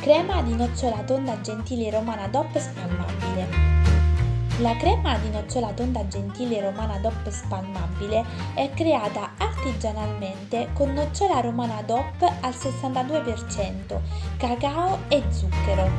Crema di nocciola tonda gentile romana DOP spalmabile. La crema di nocciola tonda gentile romana DOP spalmabile è creata artigianalmente con nocciola romana DOP al 62%, cacao e zucchero.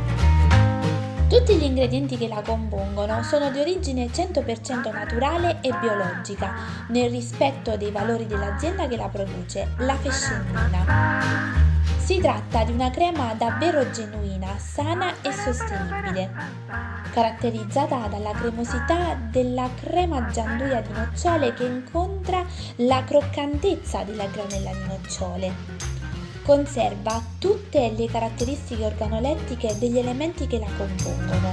Tutti gli ingredienti che la compongono sono di origine 100% naturale e biologica, nel rispetto dei valori dell'azienda che la produce, la Fescennina. Si tratta di una crema davvero genuina, sana e sostenibile, caratterizzata dalla cremosità della crema gianduia di nocciole che incontra la croccantezza della granella di nocciole conserva tutte le caratteristiche organolettiche degli elementi che la compongono.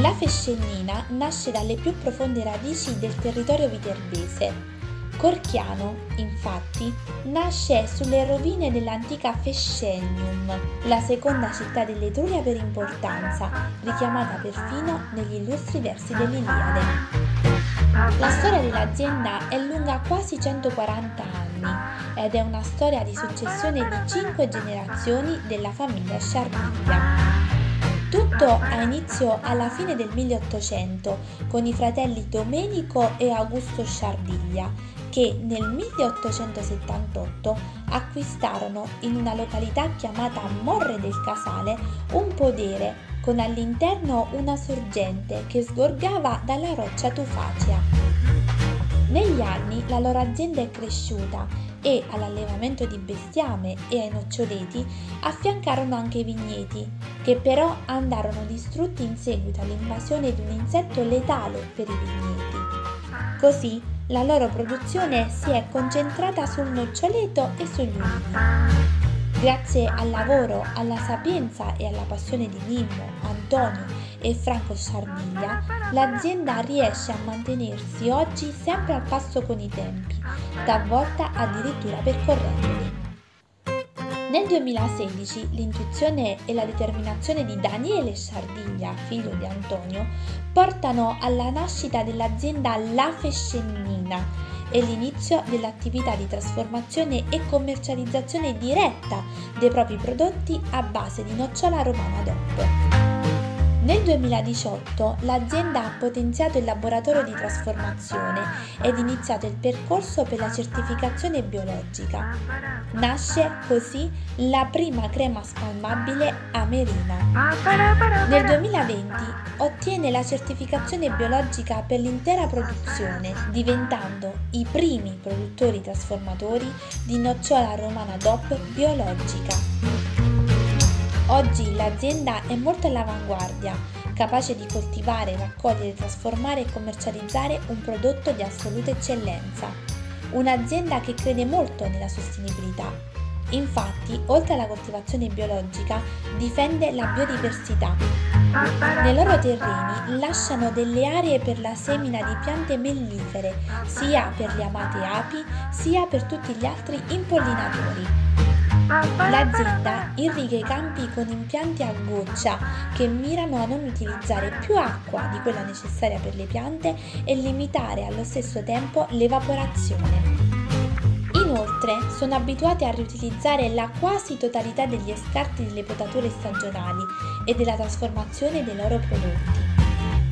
La fescennina nasce dalle più profonde radici del territorio viterbese. Corchiano, infatti, nasce sulle rovine dell'antica Fescennium, la seconda città dell'Etruria per importanza, richiamata perfino negli illustri versi dell'Iliade. La storia dell'azienda è lunga quasi 140 anni ed è una storia di successione di cinque generazioni della famiglia Sciarbiglia. Tutto ha inizio alla fine del 1800 con i fratelli Domenico e Augusto Sciarbiglia che nel 1878 acquistarono in una località chiamata Morre del Casale un podere con all'interno una sorgente che sgorgava dalla roccia tufacea. Negli anni la loro azienda è cresciuta e all'allevamento di bestiame e ai noccioleti affiancarono anche i vigneti, che però andarono distrutti in seguito all'invasione di un insetto letale per i vigneti. Così la loro produzione si è concentrata sul noccioleto e sugli ulivi. Grazie al lavoro, alla sapienza e alla passione di Mimmo, Antonio e Franco Sciarbiglia, l'azienda riesce a mantenersi oggi sempre al passo con i tempi, talvolta addirittura percorrendoli. Nel 2016 l'intuizione e la determinazione di Daniele Sciardiglia, figlio di Antonio, portano alla nascita dell'azienda La Fescennina, e l'inizio dell'attività di trasformazione e commercializzazione diretta dei propri prodotti a base di nocciola romana DOP. Nel 2018 l'azienda ha potenziato il laboratorio di trasformazione ed iniziato il percorso per la certificazione biologica. Nasce così la prima crema spalmabile Amerina. Nel 2020 ottiene la certificazione biologica per l'intera produzione, diventando i primi produttori trasformatori di nocciola romana DOP biologica. Oggi l'azienda è molto all'avanguardia, capace di coltivare, raccogliere, trasformare e commercializzare un prodotto di assoluta eccellenza. Un'azienda che crede molto nella sostenibilità. Infatti, oltre alla coltivazione biologica, difende la biodiversità. Nei loro terreni lasciano delle aree per la semina di piante mellifere, sia per le amate api, sia per tutti gli altri impollinatori. L'azienda irriga i campi con impianti a goccia che mirano a non utilizzare più acqua di quella necessaria per le piante e limitare allo stesso tempo l'evaporazione. Inoltre sono abituati a riutilizzare la quasi totalità degli scarti delle potature stagionali e della trasformazione dei loro prodotti.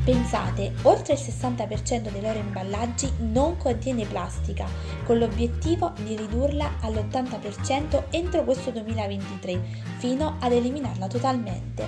Pensate, oltre il 60% dei loro imballaggi non contiene plastica, con l'obiettivo di ridurla all'80% entro questo 2023, fino ad eliminarla totalmente.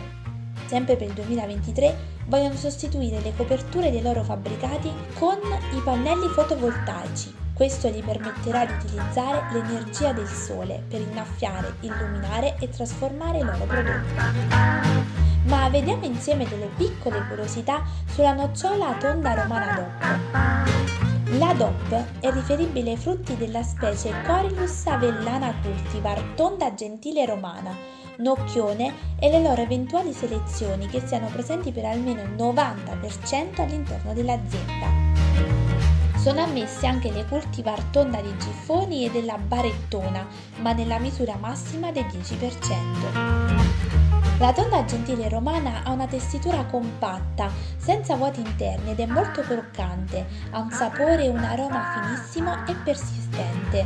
Sempre per il 2023 vogliono sostituire le coperture dei loro fabbricati con i pannelli fotovoltaici. Questo gli permetterà di utilizzare l'energia del sole per innaffiare, illuminare e trasformare i loro prodotti ma vediamo insieme delle piccole curiosità sulla nocciola tonda romana DOP. La DOP è riferibile ai frutti della specie Corylus avellana cultivar tonda gentile romana, nocchione e le loro eventuali selezioni che siano presenti per almeno il 90% all'interno dell'azienda. Sono ammesse anche le cultivar tonda di giffoni e della barettona, ma nella misura massima del 10%. La tonda gentile romana ha una tessitura compatta, senza vuoti interni ed è molto croccante, ha un sapore e un aroma finissimo e persistente.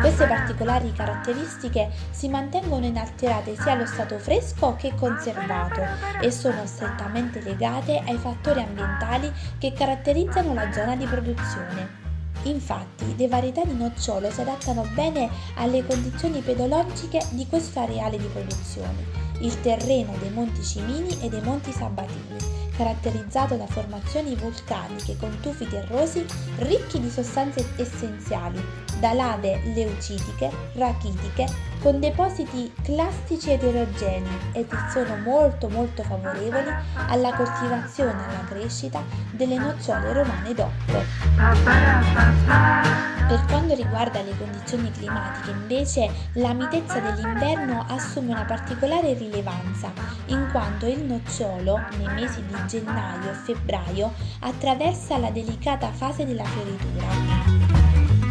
Queste particolari caratteristiche si mantengono inalterate sia allo stato fresco che conservato e sono strettamente legate ai fattori ambientali che caratterizzano la zona di produzione. Infatti, le varietà di nocciolo si adattano bene alle condizioni pedologiche di questo areale di produzione, il terreno dei Monti Cimini e dei Monti Sabatini, caratterizzato da formazioni vulcaniche con tufi terrosi ricchi di sostanze essenziali, da lave leucitiche, rachitiche, con depositi clastici eterogenei e che sono molto molto favorevoli alla coltivazione e alla crescita delle nocciole romane DOP. Per quanto riguarda le condizioni climatiche, invece, la mitezza dell'inverno assume una particolare rilevanza, in quanto il nocciolo, nei mesi di gennaio e febbraio, attraversa la delicata fase della fioritura.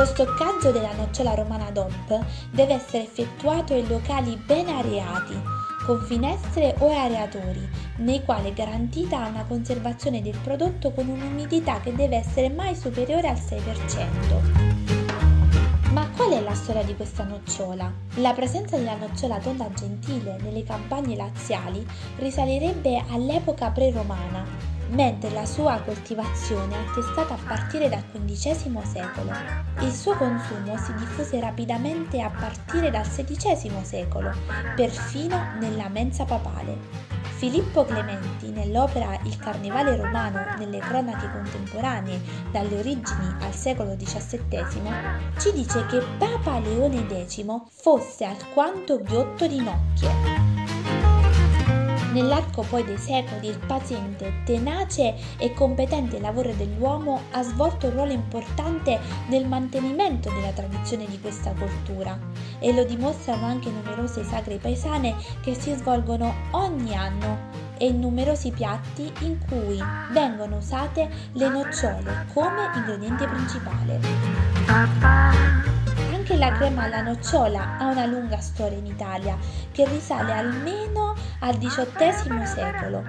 Lo stoccaggio della nocciola romana DOP deve essere effettuato in locali ben areati, con finestre o areatori, nei quali è garantita una conservazione del prodotto con un'umidità che deve essere mai superiore al 6%. Ma qual è la storia di questa nocciola? La presenza della nocciola tonda gentile nelle campagne laziali risalirebbe all'epoca pre-romana, mentre la sua coltivazione è attestata a partire dal XV secolo. Il suo consumo si diffuse rapidamente a partire dal XVI secolo, perfino nella mensa papale. Filippo Clementi, nell'opera Il Carnevale romano nelle cronache contemporanee dalle origini al secolo XVII, ci dice che Papa Leone X fosse alquanto ghiotto di nocchie. Nell'arco poi dei secoli il paziente, tenace e competente lavoro dell'uomo ha svolto un ruolo importante nel mantenimento della tradizione di questa cultura e lo dimostrano anche numerose sagre paesane che si svolgono ogni anno e numerosi piatti in cui vengono usate le nocciole come ingrediente principale. Anche la crema alla nocciola ha una lunga storia in Italia che risale almeno al XVIII secolo.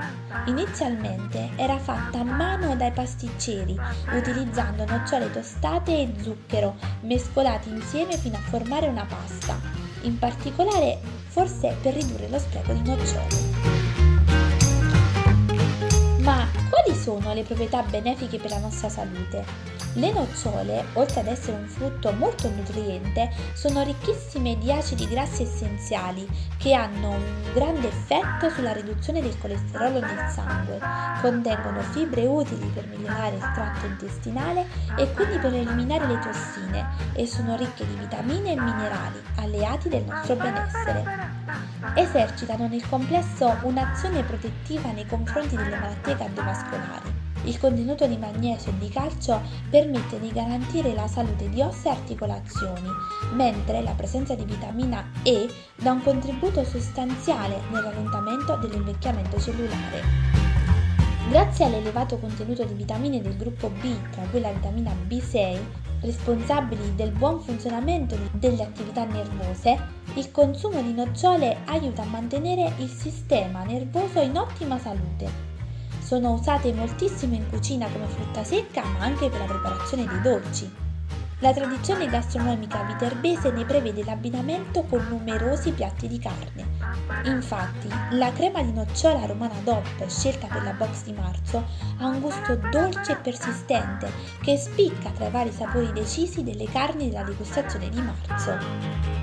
Inizialmente era fatta a mano dai pasticceri, utilizzando nocciole tostate e zucchero mescolati insieme fino a formare una pasta, in particolare forse per ridurre lo spreco di nocciole. Sono le proprietà benefiche per la nostra salute? Le nocciole, oltre ad essere un frutto molto nutriente, sono ricchissime di acidi grassi essenziali che hanno un grande effetto sulla riduzione del colesterolo nel sangue, contengono fibre utili per migliorare il tratto intestinale e quindi per eliminare le tossine e sono ricche di vitamine e minerali, alleati del nostro benessere. Esercitano nel complesso un'azione protettiva nei confronti delle malattie cardiovascolari il contenuto di magnesio e di calcio permette di garantire la salute di ossa e articolazioni, mentre la presenza di vitamina E dà un contributo sostanziale nel rallentamento dell'invecchiamento cellulare. Grazie all'elevato contenuto di vitamine del gruppo B, tra cui la vitamina B6, responsabili del buon funzionamento delle attività nervose, il consumo di nocciole aiuta a mantenere il sistema nervoso in ottima salute sono usate moltissimo in cucina come frutta secca, ma anche per la preparazione dei dolci. La tradizione gastronomica viterbese ne prevede l'abbinamento con numerosi piatti di carne. Infatti, la crema di nocciola romana DOP scelta per la box di marzo ha un gusto dolce e persistente che spicca tra i vari sapori decisi delle carni della degustazione di marzo.